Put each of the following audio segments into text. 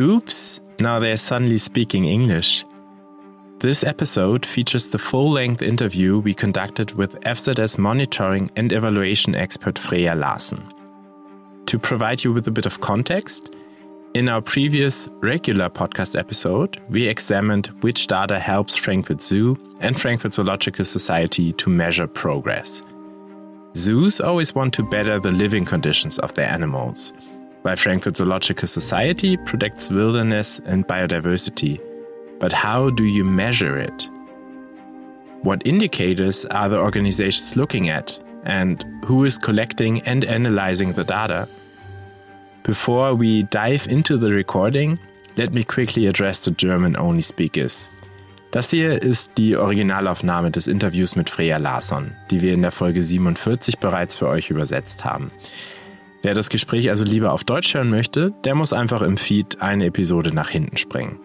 Oops, now they're suddenly speaking English. This episode features the full length interview we conducted with FZS monitoring and evaluation expert Freja Larsen. To provide you with a bit of context, in our previous regular podcast episode, we examined which data helps Frankfurt Zoo and Frankfurt Zoological Society to measure progress. Zoos always want to better the living conditions of their animals while Frankfurt Zoological Society protects wilderness and biodiversity. But how do you measure it? What indicators are the organizations looking at, and who is collecting and analyzing the data? Before we dive into the recording, let me quickly address the German only speakers. Das hier ist die Originalaufnahme des Interviews mit Freja Larsen, die wir in der Folge 47 bereits für euch übersetzt haben. Wer das Gespräch also lieber auf Deutsch hören möchte, der muss einfach im Feed eine Episode nach hinten springen.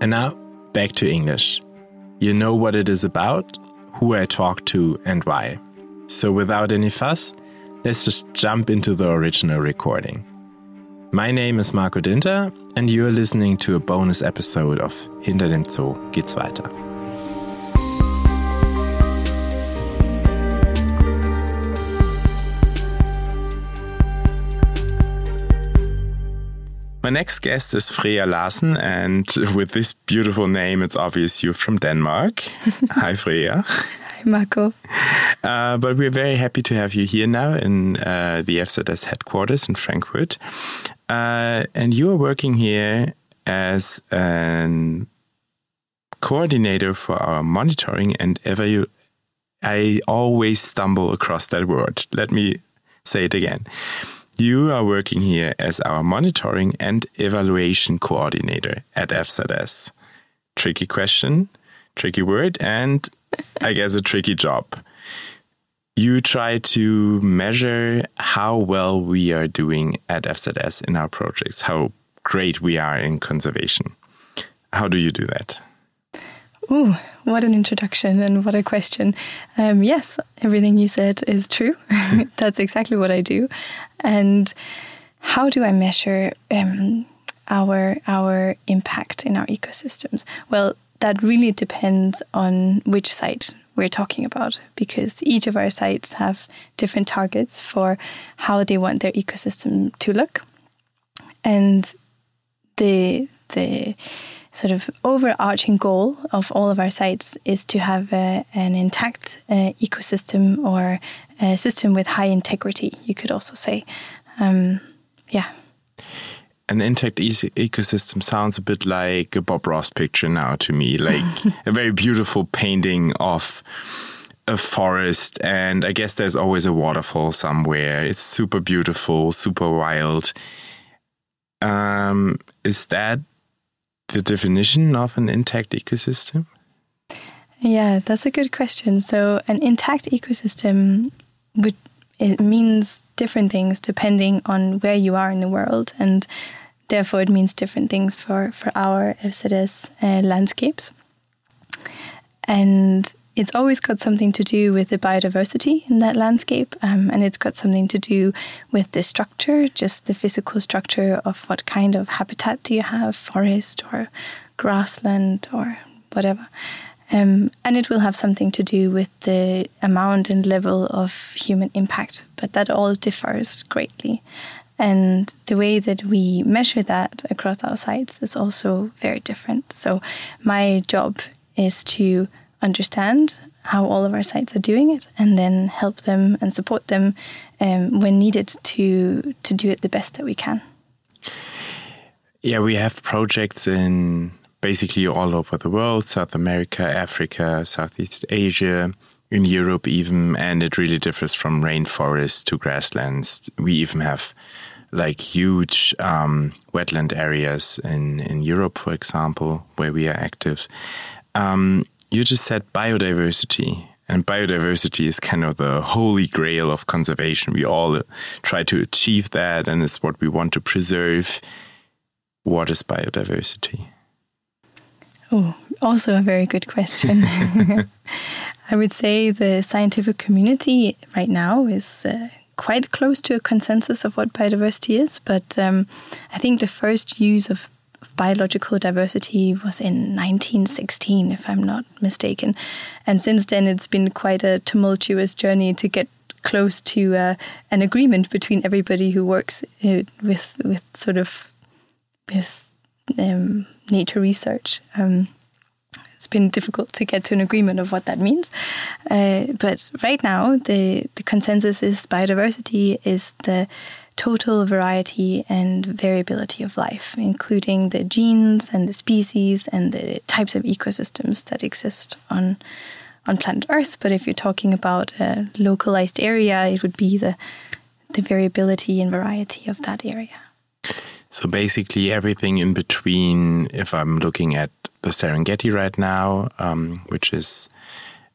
And now, back to English. You know what it is about, who I talk to, and why. So without any fuss, let's just jump into the original recording. My name is Marco Dinter, and you're listening to a bonus episode of Hinter dem Zoo geht's weiter. My next guest is Freja Larsen, and with this beautiful name, it's obvious you're from Denmark. Hi, Freja. Hi, Marco. Uh, but we're very happy to have you here now in uh, the FZS headquarters in Frankfurt. Uh, and you are working here as a coordinator for our monitoring and evaluation. I always stumble across that word. Let me say it again. You are working here as our monitoring and evaluation coordinator at FZS. Tricky question, tricky word, and I guess a tricky job. You try to measure how well we are doing at FZS in our projects, how great we are in conservation. How do you do that? Ooh, what an introduction and what a question. Um, yes, everything you said is true. That's exactly what I do. And how do I measure um, our our impact in our ecosystems? Well, that really depends on which site we're talking about, because each of our sites have different targets for how they want their ecosystem to look, and the the sort of overarching goal of all of our sites is to have an intact uh, ecosystem or a system with high integrity, you could also say. Um, yeah. An intact e ecosystem sounds a bit like a Bob Ross picture now to me, like a very beautiful painting of a forest, and I guess there's always a waterfall somewhere. It's super beautiful, super wild. Um, is that the definition of an intact ecosystem? Yeah, that's a good question. So, an intact ecosystem would it means different things depending on where you are in the world, and therefore it means different things for for our FZS uh, landscapes. And it's always got something to do with the biodiversity in that landscape, um, and it's got something to do with the structure, just the physical structure of what kind of habitat do you have, forest or grassland or whatever. Um, and it will have something to do with the amount and level of human impact, but that all differs greatly. And the way that we measure that across our sites is also very different. So, my job is to understand how all of our sites are doing it and then help them and support them um, when needed to to do it the best that we can. Yeah, we have projects in basically all over the world, South America, Africa, Southeast Asia, in Europe even, and it really differs from rainforest to grasslands. We even have like huge um, wetland areas in, in Europe, for example, where we are active. Um, you just said biodiversity. And biodiversity is kind of the holy grail of conservation. We all try to achieve that, and it's what we want to preserve. What is biodiversity? Oh, also a very good question. I would say the scientific community right now is uh, quite close to a consensus of what biodiversity is, but um, I think the first use of biological diversity was in 1916, if I'm not mistaken. And since then, it's been quite a tumultuous journey to get close to uh, an agreement between everybody who works uh, with with sort of with um, nature research. Um, it's been difficult to get to an agreement of what that means. Uh, but right now, the, the consensus is biodiversity is the total variety and variability of life, including the genes and the species and the types of ecosystems that exist on on planet Earth. But if you're talking about a localized area, it would be the the variability and variety of that area. So basically, everything in between. If I'm looking at the Serengeti right now, um, which is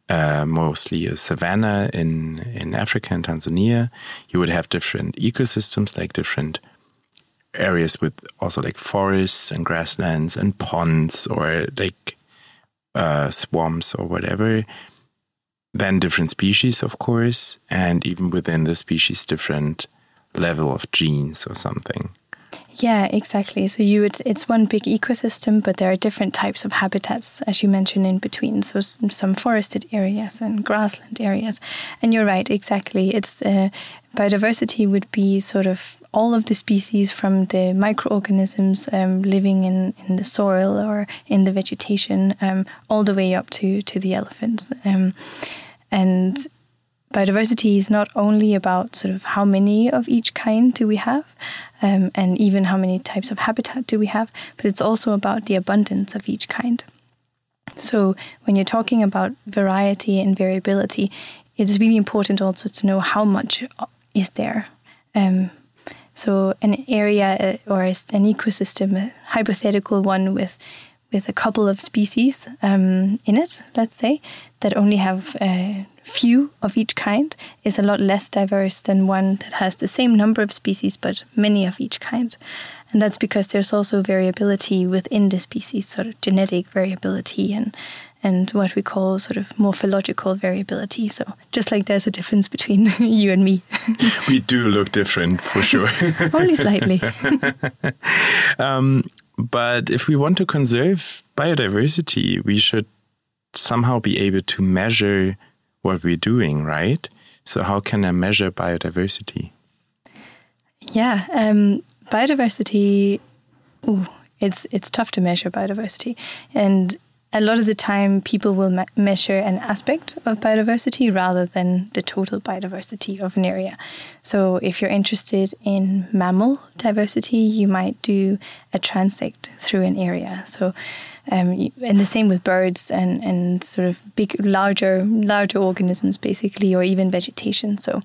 uh, mostly a savanna in in Africa and Tanzania, you would have different ecosystems, like different areas with also like forests and grasslands and ponds or like uh, swamps or whatever. Then different species, of course, and even within the species, different level of genes or something. Yeah, exactly. So you would it's one big ecosystem, but there are different types of habitats, as you mentioned in between. So some forested areas and grassland areas. And you're right, exactly. It's uh, biodiversity would be sort of all of the species from the microorganisms um, living in, in the soil or in the vegetation, um, all the way up to to the elephants. Um, and biodiversity is not only about sort of how many of each kind do we have, um, and even how many types of habitat do we have, but it's also about the abundance of each kind. So when you're talking about variety and variability, it's really important also to know how much is there. Um, so an area uh, or an ecosystem, a hypothetical one with with a couple of species um, in it, let's say, that only have uh, few of each kind is a lot less diverse than one that has the same number of species but many of each kind. And that's because there's also variability within the species, sort of genetic variability and and what we call sort of morphological variability. So just like there's a difference between you and me. we do look different for sure. Only slightly. um, but if we want to conserve biodiversity, we should somehow be able to measure what we're doing, right? So, how can I measure biodiversity? Yeah, um, biodiversity. Ooh, it's it's tough to measure biodiversity, and a lot of the time people will me measure an aspect of biodiversity rather than the total biodiversity of an area. So, if you're interested in mammal diversity, you might do a transect through an area. So um, and the same with birds and, and sort of big, larger, larger organisms, basically, or even vegetation. So,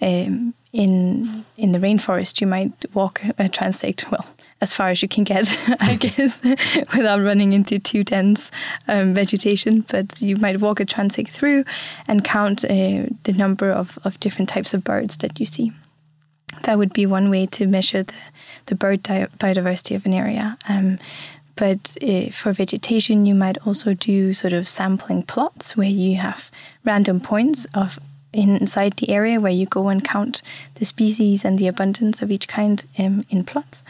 um, in in the rainforest, you might walk a transect well as far as you can get, I guess, without running into too dense um, vegetation. But you might walk a transect through and count uh, the number of, of different types of birds that you see. That would be one way to measure the, the bird biodiversity of an area. Um, but uh, for vegetation, you might also do sort of sampling plots where you have random points of inside the area where you go and count the species and the abundance of each kind um, in plots.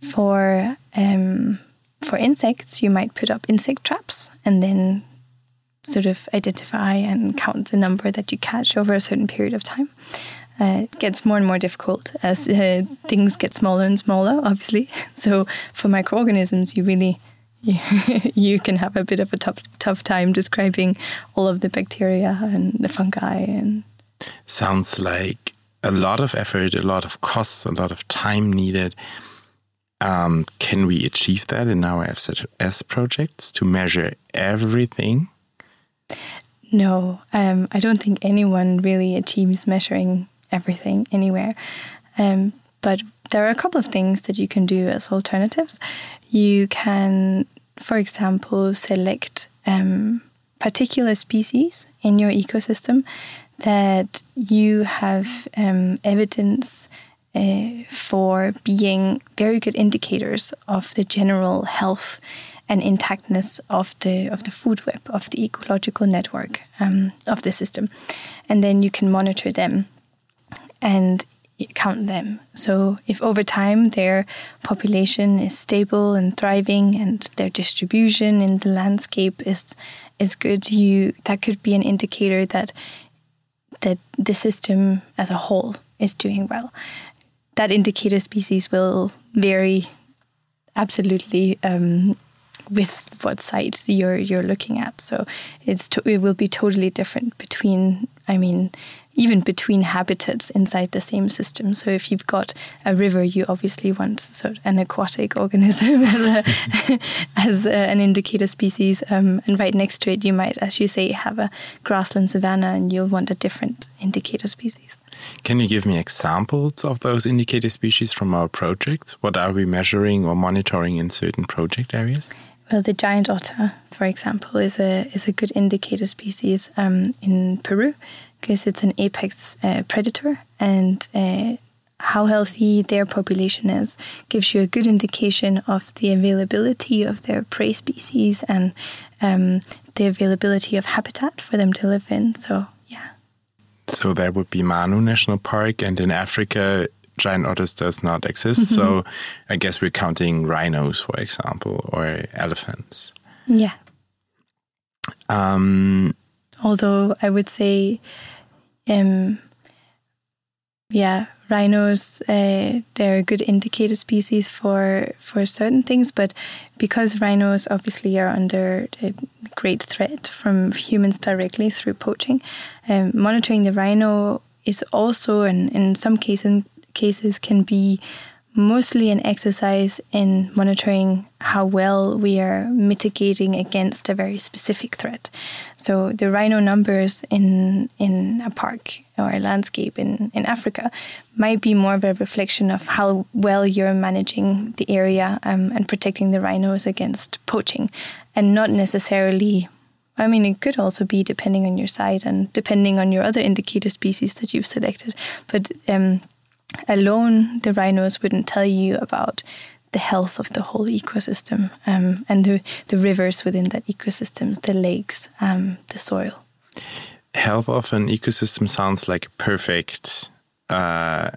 For um, for insects, you might put up insect traps and then sort of identify and count the number that you catch over a certain period of time uh, it gets more and more difficult as uh, things get smaller and smaller, obviously. So for microorganisms, you really you can have a bit of a tough tough time describing all of the bacteria and the fungi and sounds like a lot of effort, a lot of costs, a lot of time needed. Um, can we achieve that in our FZS projects to measure everything? No, um, I don't think anyone really achieves measuring everything anywhere. Um, but there are a couple of things that you can do as alternatives. You can, for example, select um, particular species in your ecosystem that you have um, evidence uh, for being very good indicators of the general health and intactness of the of the food web of the ecological network um, of the system, and then you can monitor them and count them. So if over time their population is stable and thriving and their distribution in the landscape is is good, you that could be an indicator that that the system as a whole is doing well. That indicator species will vary absolutely um, with what site you're you're looking at. So it's it will be totally different between. I mean, even between habitats inside the same system. So if you've got a river, you obviously want sort of an aquatic organism as, a, as a, an indicator species, um, and right next to it, you might, as you say, have a grassland savanna, and you'll want a different indicator species. Can you give me examples of those indicator species from our projects? What are we measuring or monitoring in certain project areas? Well, the giant otter, for example, is a is a good indicator species um, in Peru because it's an apex uh, predator and uh, how healthy their population is gives you a good indication of the availability of their prey species and um, the availability of habitat for them to live in. So, yeah. So that would be Manu National Park, and in Africa, giant otters does not exist. Mm -hmm. So I guess we're counting rhinos, for example, or elephants. Yeah. Um, Although I would say um, yeah, rhinos uh, they're a good indicator species for for certain things, but because rhinos obviously are under a great threat from humans directly through poaching, um, monitoring the rhino is also, and in some cases cases, can be mostly an exercise in monitoring how well we are mitigating against a very specific threat. So the rhino numbers in in a park or a landscape in, in Africa might be more of a reflection of how well you're managing the area um, and protecting the rhinos against poaching, and not necessarily. I mean, it could also be depending on your site and depending on your other indicator species that you've selected. But um, alone, the rhinos wouldn't tell you about the health of the whole ecosystem um, and the, the rivers within that ecosystem, the lakes, um, the soil. Health of an ecosystem sounds like a perfect uh,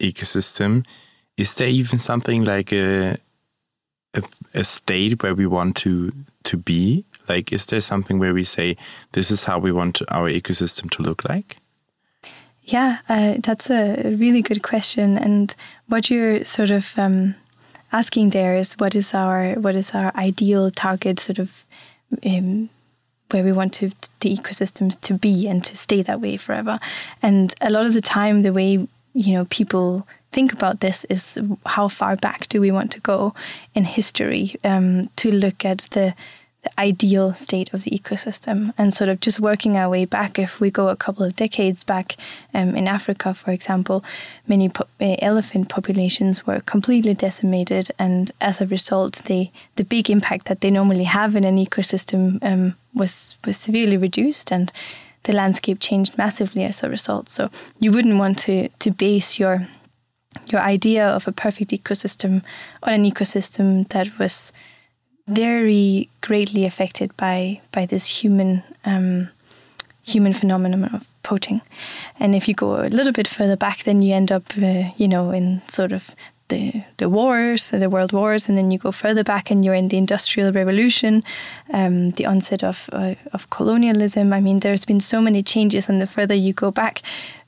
ecosystem. Is there even something like a, a, a state where we want to to be? Like, is there something where we say this is how we want our ecosystem to look like? Yeah, uh, that's a really good question. And what you're sort of um, asking there is what is our what is our ideal target sort of um, where we want to the ecosystems to be and to stay that way forever. And a lot of the time, the way you know people think about this is how far back do we want to go in history um, to look at the the ideal state of the ecosystem and sort of just working our way back. If we go a couple of decades back um, in Africa, for example, many po uh, elephant populations were completely decimated, and as a result, the the big impact that they normally have in an ecosystem um, was was severely reduced and. The landscape changed massively as a result. So you wouldn't want to to base your your idea of a perfect ecosystem on an ecosystem that was very greatly affected by by this human um, human phenomenon of poaching. And if you go a little bit further back, then you end up, uh, you know, in sort of the the wars, the world wars, and then you go further back, and you're in the industrial revolution, um, the onset of uh, of colonialism. I mean, there's been so many changes, and the further you go back.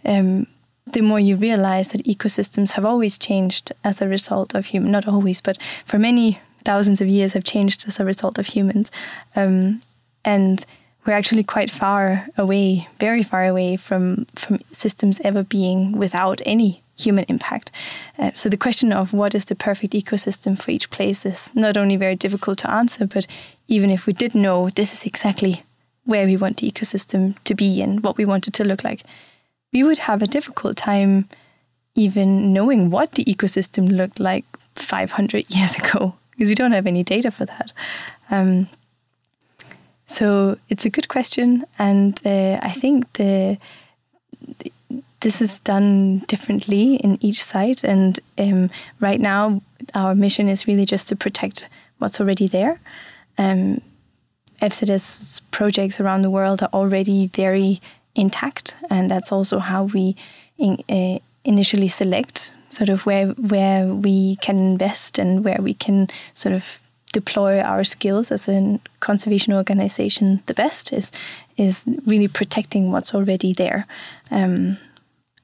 Um, the more you realize that ecosystems have always changed as a result of human, not always, but for many thousands of years have changed as a result of humans. Um, and we're actually quite far away, very far away from, from systems ever being without any human impact. Uh, so the question of what is the perfect ecosystem for each place is not only very difficult to answer, but even if we did know this is exactly where we want the ecosystem to be and what we want it to look like, we would have a difficult time even knowing what the ecosystem looked like 500 years ago because we don't have any data for that. Um, so it's a good question, and uh, I think the, the, this is done differently in each site. And um, right now, our mission is really just to protect what's already there. Um, EFZS projects around the world are already very intact, and that's also how we in, uh, initially select sort of where where we can invest and where we can sort of deploy our skills as a conservation organization the best is is really protecting what's already there. Um,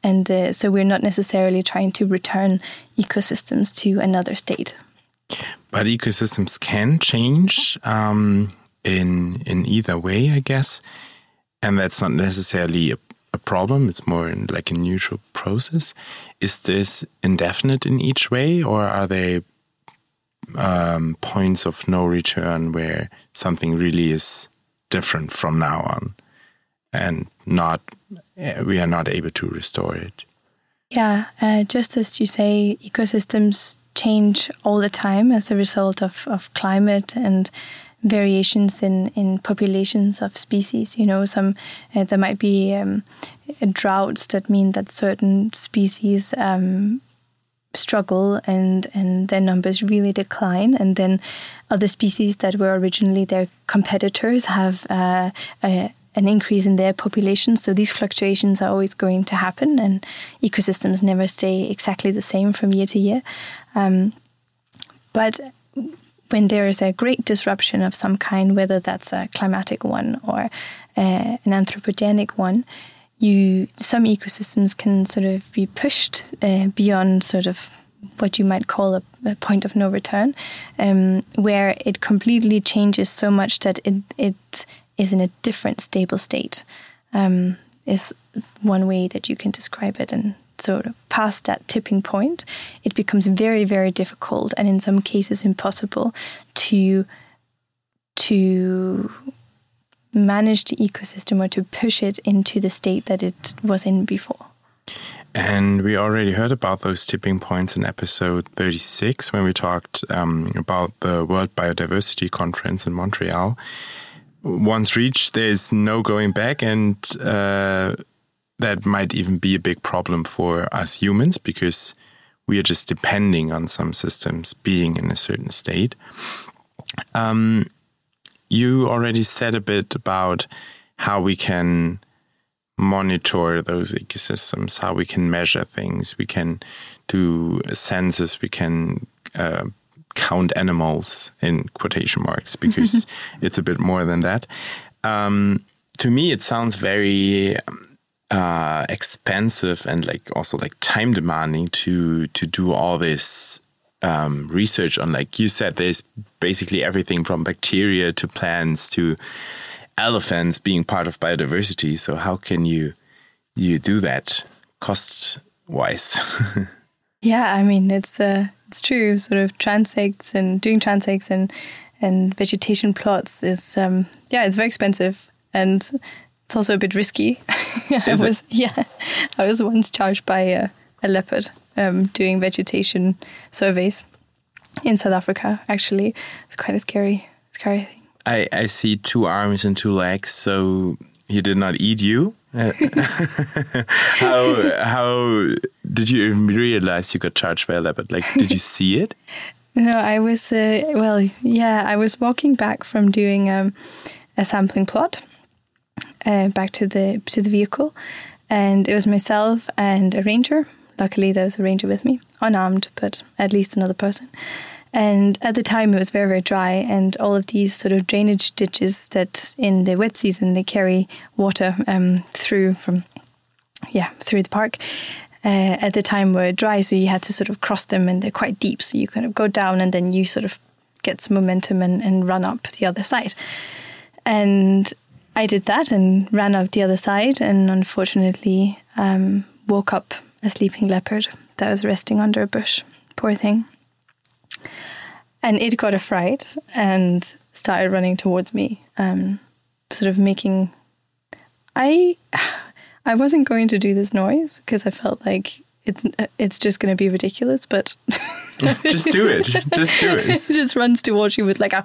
and uh, so we're not necessarily trying to return ecosystems to another state. But ecosystems can change um, in in either way I guess. And that's not necessarily a, a problem it's more like a neutral process. Is this indefinite in each way or are they um, points of no return where something really is different from now on and not we are not able to restore it? Yeah uh, just as you say ecosystems change all the time as a result of, of climate and variations in in populations of species you know some uh, there might be um, droughts that mean that certain species um, struggle and and their numbers really decline. And then other species that were originally their competitors have uh, a, an increase in their population. So these fluctuations are always going to happen and ecosystems never stay exactly the same from year to year. Um, but when there is a great disruption of some kind whether that's a climatic one or uh, an anthropogenic one you some ecosystems can sort of be pushed uh, beyond sort of what you might call a, a point of no return um, where it completely changes so much that it, it is in a different stable state um, is one way that you can describe it and sort of past that tipping point it becomes very very difficult and in some cases impossible to to manage the ecosystem or to push it into the state that it was in before. And we already heard about those tipping points in episode 36 when we talked um, about the world biodiversity conference in montreal. Once reached there's no going back and uh, that might even be a big problem for us humans because we are just depending on some systems being in a certain state. Um, you already said a bit about how we can monitor those ecosystems how we can measure things we can do census we can uh, count animals in quotation marks because it's a bit more than that. Um, to me it sounds very uh, expensive and like also like time demanding to to do all this um, research on like you said there's basically everything from bacteria to plants to elephants being part of biodiversity. So how can you you do that cost wise yeah I mean it's uh, it's true. Sort of transects and doing transects and and vegetation plots is um, yeah it's very expensive. And it's also a bit risky. I was yeah I was once charged by a, a leopard um, doing vegetation surveys in South Africa actually. It's quite a scary scary thing. I, I see two arms and two legs so he did not eat you. How how did you realize you got charged by a leopard? Like did you see it? No I was uh, well yeah I was walking back from doing um, a sampling plot uh, back to the to the vehicle. And it was myself and a ranger. Luckily there was a ranger with me unarmed but at least another person. And at the time it was very very dry and all of these sort of drainage ditches that in the wet season they carry water um, through from yeah through the park uh, at the time were dry so you had to sort of cross them and they're quite deep so you kind of go down and then you sort of get some momentum and, and run up the other side. And I did that and ran up the other side and unfortunately um, woke up a sleeping leopard that was resting under a bush. Poor thing. And it got a fright and started running towards me um, sort of making I I wasn't going to do this noise because I felt like it's it's just going to be ridiculous but just do it. Just do it. It just runs towards you with like a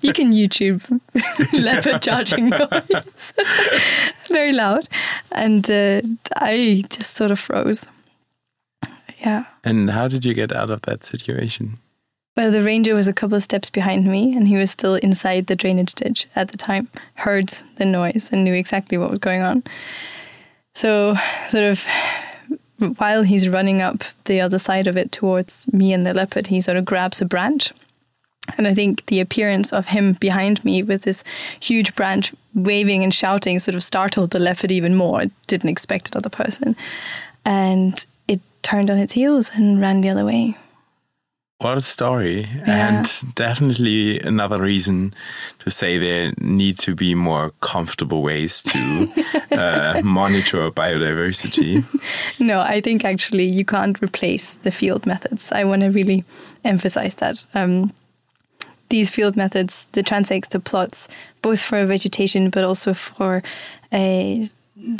you can youtube leopard charging noise. Very loud. And uh, I just sort of froze. Yeah. And how did you get out of that situation? Well the ranger was a couple of steps behind me and he was still inside the drainage ditch at the time heard the noise and knew exactly what was going on So, sort of, while he's running up the other side of it towards me and the leopard, he sort of grabs a branch. And I think the appearance of him behind me with this huge branch waving and shouting sort of startled the leopard even more. I didn't expect another person. And it turned on its heels and ran the other way. What a story. Yeah. And definitely another reason to say there need to be more comfortable ways to uh, monitor biodiversity. no, I think actually you can't replace the field methods. I want to really emphasize that. Um, these field methods, the transects, the plots, both for vegetation but also for a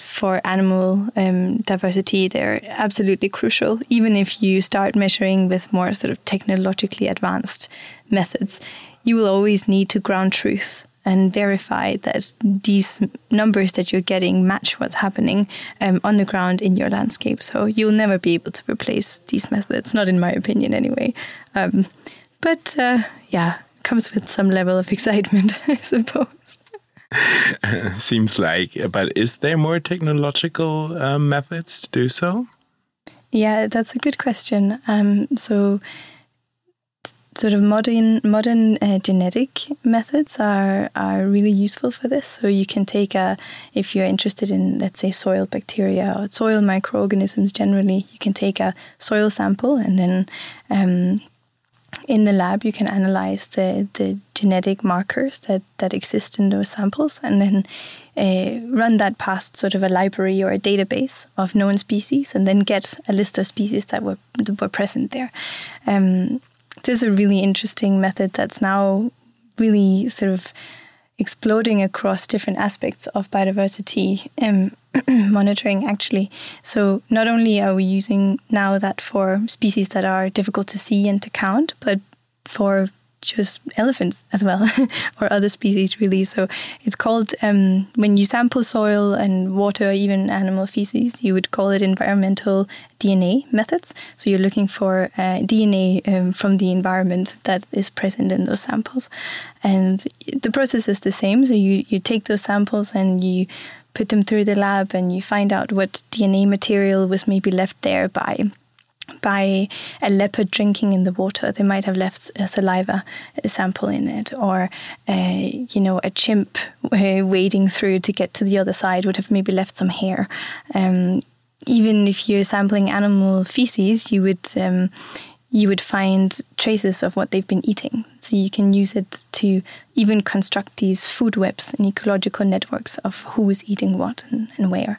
for animal um, diversity, they're absolutely crucial. Even if you start measuring with more sort of technologically advanced methods, you will always need to ground truth and verify that these numbers that you're getting match what's happening um, on the ground in your landscape. So you'll never be able to replace these methods, not in my opinion, anyway. Um, but uh, yeah, comes with some level of excitement, I suppose. Seems like, but is there more technological uh, methods to do so? Yeah, that's a good question. Um, so, sort of modern modern uh, genetic methods are are really useful for this. So you can take a if you're interested in let's say soil bacteria or soil microorganisms generally, you can take a soil sample and then um, in the lab, you can analyze the, the genetic markers that, that exist in those samples and then uh, run that past sort of a library or a database of known species and then get a list of species that were, that were present there. Um, this is a really interesting method that's now really sort of exploding across different aspects of biodiversity um, monitoring, actually. So, not only are we using now that for species that are difficult to see and to count, but for just elephants as well, or other species, really. So it's called, um, when you sample soil and water, even animal feces, you would call it environmental DNA methods. So you're looking for uh, DNA um, from the environment that is present in those samples. And the process is the same. So you, you take those samples and you put them through the lab and you find out what DNA material was maybe left there by by a leopard drinking in the water. They might have left a saliva sample in it, or uh, you know, a chimp wading through to get to the other side would have maybe left some hair. Um, even if you're sampling animal feces, you would um, you would find traces of what they've been eating. So you can use it to even construct these food webs and ecological networks of who is eating what and, and where.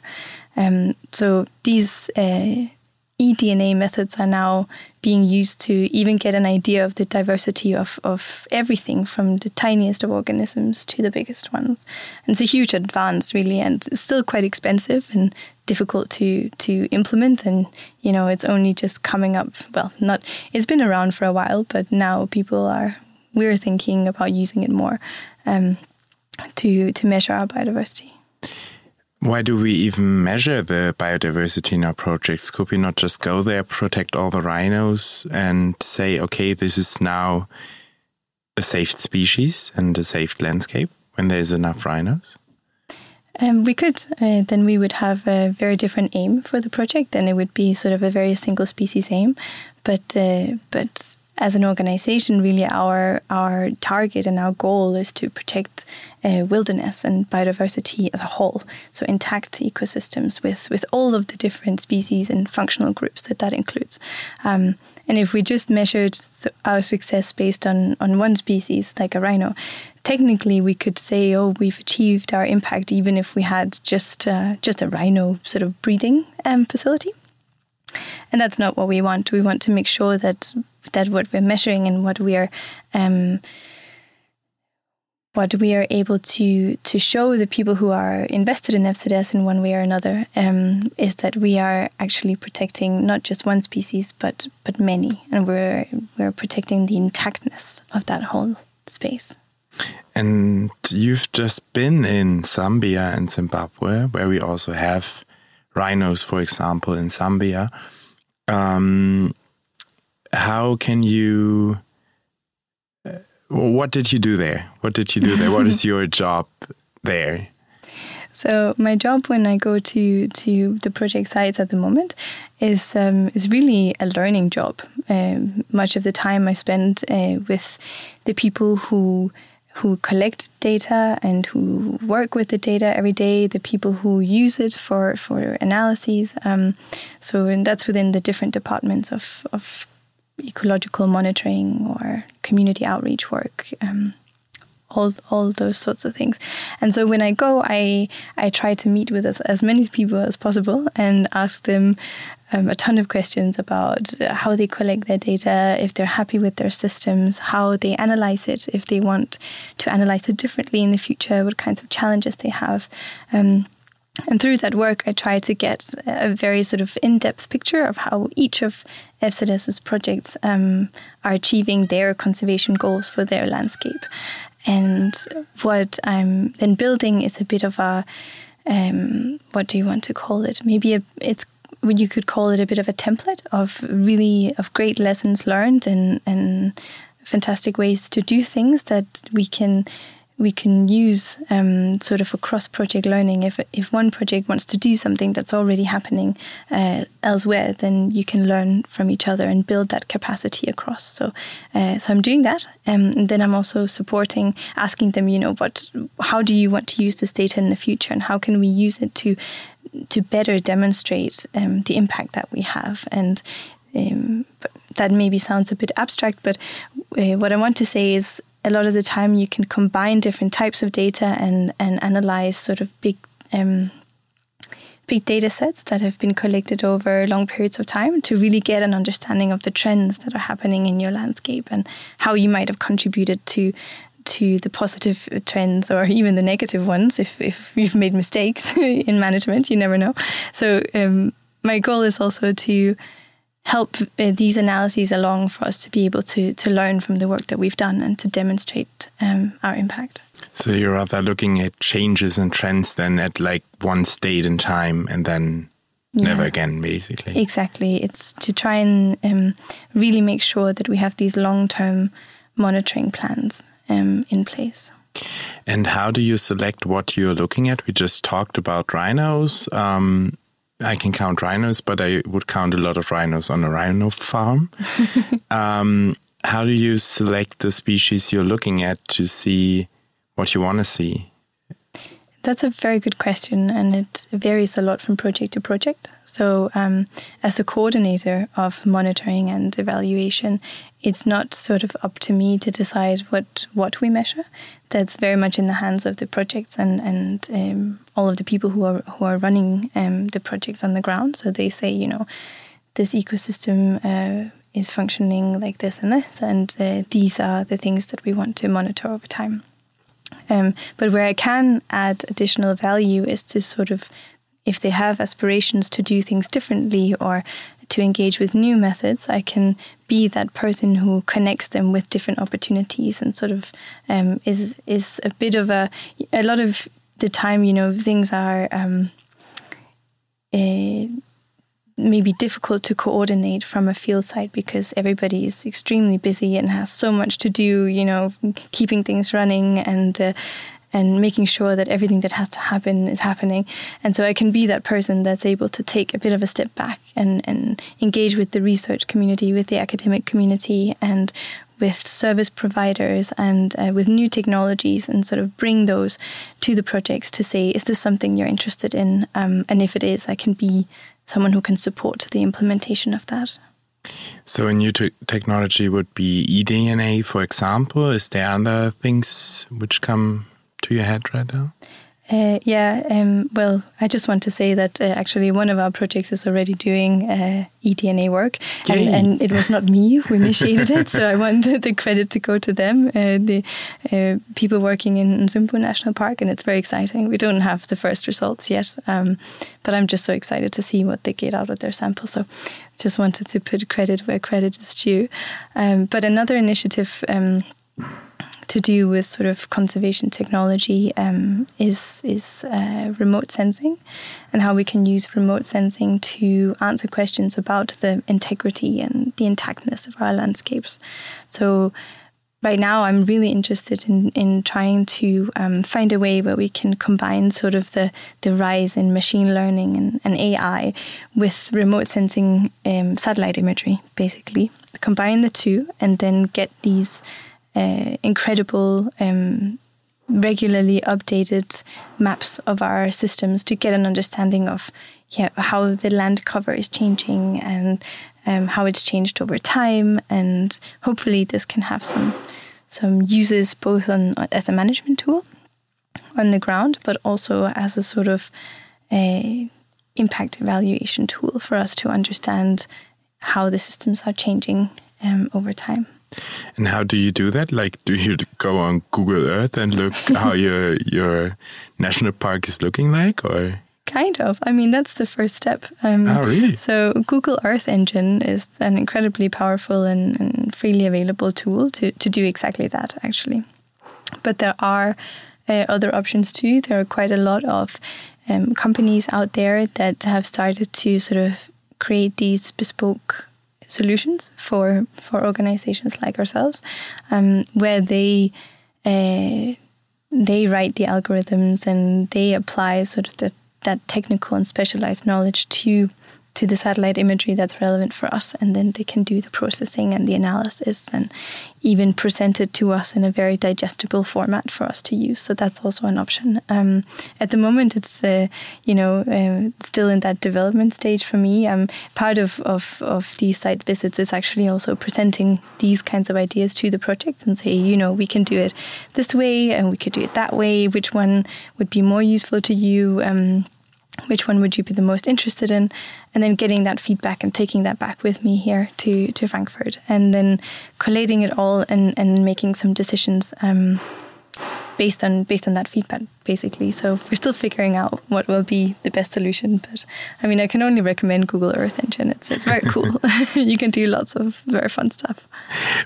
Um, so these uh, eDNA methods are now being used to even get an idea of the diversity of, of everything from the tiniest of organisms to the biggest ones. And it's a huge advance, really, and it's still quite expensive and difficult to to implement. And you know, it's only just coming up. Well, not it's been around for a while, but now people are we're thinking about using it more um, to to measure our biodiversity. Why do we even measure the biodiversity in our projects? Could we not just go there, protect all the rhinos, and say, okay, this is now a safe species and a safe landscape when there's enough rhinos? Um, we could. Uh, then we would have a very different aim for the project. Then it would be sort of a very single species aim. But uh, but as an organization, really our our target and our goal is to protect uh, wilderness and biodiversity as a whole. So intact ecosystems with with all of the different species and functional groups that that includes. Um, and if we just measured our success based on on one species, like a rhino, technically we could say, oh, we've achieved our impact, even if we had just uh, just a rhino sort of breeding um, facility. And that's not what we want. We want to make sure that that what we're measuring and what we are um, what we are able to to show the people who are invested in FZS in one way or another um, is that we are actually protecting not just one species but but many, and we're we're protecting the intactness of that whole space. And you've just been in Zambia and Zimbabwe, where we also have rhinos, for example, in Zambia. Um, how can you? what did you do there? What did you do there? what is your job there? So my job when I go to to the project sites at the moment is um, is really a learning job. Um, much of the time I spend uh, with the people who who collect data and who work with the data every day, the people who use it for for analyses. Um, so and that's within the different departments of of ecological monitoring or community outreach work. Um, all all those sorts of things. And so when I go, I I try to meet with as many people as possible and ask them um, a ton of questions about how they collect their data, if they're happy with their systems, how they analyze it, if they want to analyze it differently in the future, what kinds of challenges they have. Um, and through that work, I try to get a very sort of in-depth picture of how each of FZS's projects um, are achieving their conservation goals for their landscape. And what I'm then building is a bit of a um, what do you want to call it? Maybe a, it's you could call it a bit of a template of really of great lessons learned and and fantastic ways to do things that we can we can use um, sort of a cross-project learning. If if one project wants to do something that's already happening uh, elsewhere, then you can learn from each other and build that capacity across. So, uh, so I'm doing that, um, and then I'm also supporting, asking them, you know, what, how do you want to use this data in the future, and how can we use it to to better demonstrate um, the impact that we have and. Um, that maybe sounds a bit abstract, but uh, what I want to say is a lot of the time you can combine different types of data and and analyze sort of big um, big data sets that have been collected over long periods of time to really get an understanding of the trends that are happening in your landscape and how you might have contributed to to the positive trends or even the negative ones if, if you've made mistakes in management you never know. So um, my goal is also to help uh, these analyses along for us to be able to to learn from the work that we've done and to demonstrate um, our impact. So you're rather looking at changes and trends than at like one state in time and then yeah. never again, basically. Exactly. It's to try and um, really make sure that we have these long-term monitoring plans um, in place. And how do you select what you're looking at? We just talked about rhinos. Um, I can count rhinos, but I would count a lot of rhinos on a rhino farm. um, how do you select the species you're looking at to see what you want to see? That's a very good question, and it varies a lot from project to project. So, um, as the coordinator of monitoring and evaluation, it's not sort of up to me to decide what what we measure. That's very much in the hands of the projects and and um, all of the people who are who are running um, the projects on the ground. So they say, you know, this ecosystem uh, is functioning like this and this, and uh, these are the things that we want to monitor over time. Um, but where I can add additional value is to sort of if they have aspirations to do things differently or to engage with new methods, I can be that person who connects them with different opportunities and sort of um, is is a bit of a a lot of the time, you know, things are um, uh, maybe difficult to coordinate from a field site because everybody is extremely busy and has so much to do, you know, keeping things running and uh, and making sure that everything that has to happen is happening. And so I can be that person that's able to take a bit of a step back and, and engage with the research community, with the academic community, and with service providers and uh, with new technologies and sort of bring those to the projects to say, is this something you're interested in? Um, and if it is, I can be someone who can support the implementation of that. So a new te technology would be eDNA, for example. Is there other things which come to your head right now? Uh, yeah, um, well, I just want to say that uh, actually one of our projects is already doing uh, eDNA work, and, and, it was not me who initiated it, so I want the credit to go to them, uh, the uh, people working in Nsumbu National Park, and it's very exciting. We don't have the first results yet, um, but I'm just so excited to see what they get out of their sample. So, just wanted to put credit where credit is due. Um, but another initiative. To do with sort of conservation technology um, is is uh, remote sensing and how we can use remote sensing to answer questions about the integrity and the intactness of our landscapes. So right now I'm really interested in, in trying to um, find a way where we can combine sort of the, the rise in machine learning and, and AI with remote sensing um, satellite imagery, basically. Combine the two and then get these uh, incredible, um, regularly updated maps of our systems to get an understanding of yeah, how the land cover is changing and um, how it's changed over time. And hopefully this can have some some uses both on as a management tool on the ground, but also as a sort of a impact evaluation tool for us to understand how the systems are changing um, over time. And how do you do that? Like, do you go on Google Earth and look how your your national park is looking like, or? Kind of. I mean, that's the first step. Um, oh, really? So, Google Earth Engine is an incredibly powerful and, and, freely available tool to, to do exactly that, actually. But there are uh, other options too. There are quite a lot of um, companies out there that have started to sort of create these bespoke solutions for for organizations like ourselves, um, where they uh, they write the algorithms and they apply sort of the that technical and specialized knowledge to to the satellite imagery that's relevant for us and then they can do the processing and the analysis and even present it to us in a very digestible format for us to use. So that's also an option. Um, at the moment it's uh, you know uh, still in that development stage for me. Um, part of, of, of these site visits is actually also presenting these kinds of ideas to the project and say you know we can do it this way and we could do it that way. Which one would be more useful to you? Um, which one would you be the most interested in? And then getting that feedback and taking that back with me here to to Frankfurt and then collating it all and and making some decisions um, based on based on that feedback basically. So we're still figuring out what will be the best solution but I mean I can only recommend Google Earth Engine. It's it's very cool. You can do lots of very fun stuff.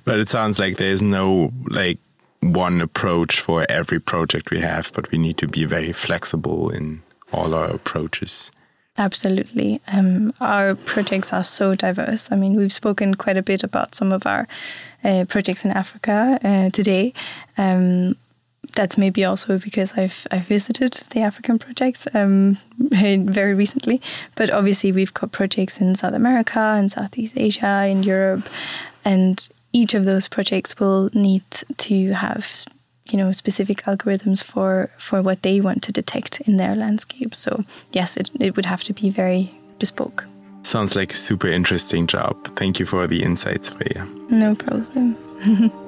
But it sounds like there's no like one approach for every project we have but we need to be very flexible in all our approaches. Absolutely. Um, our projects are so diverse. I mean, we've spoken quite a bit about some of our uh, projects in Africa uh, today. Um, that's maybe also because I've, I've visited the African projects um, very recently. But obviously, we've got projects in South America, in Southeast Asia, in Europe. And each of those projects will need to have you know specific algorithms for for what they want to detect in their landscape. So yes it, it would have to be very bespoke. Sounds like a super interesting job. Thank you for the insights Freja. No problem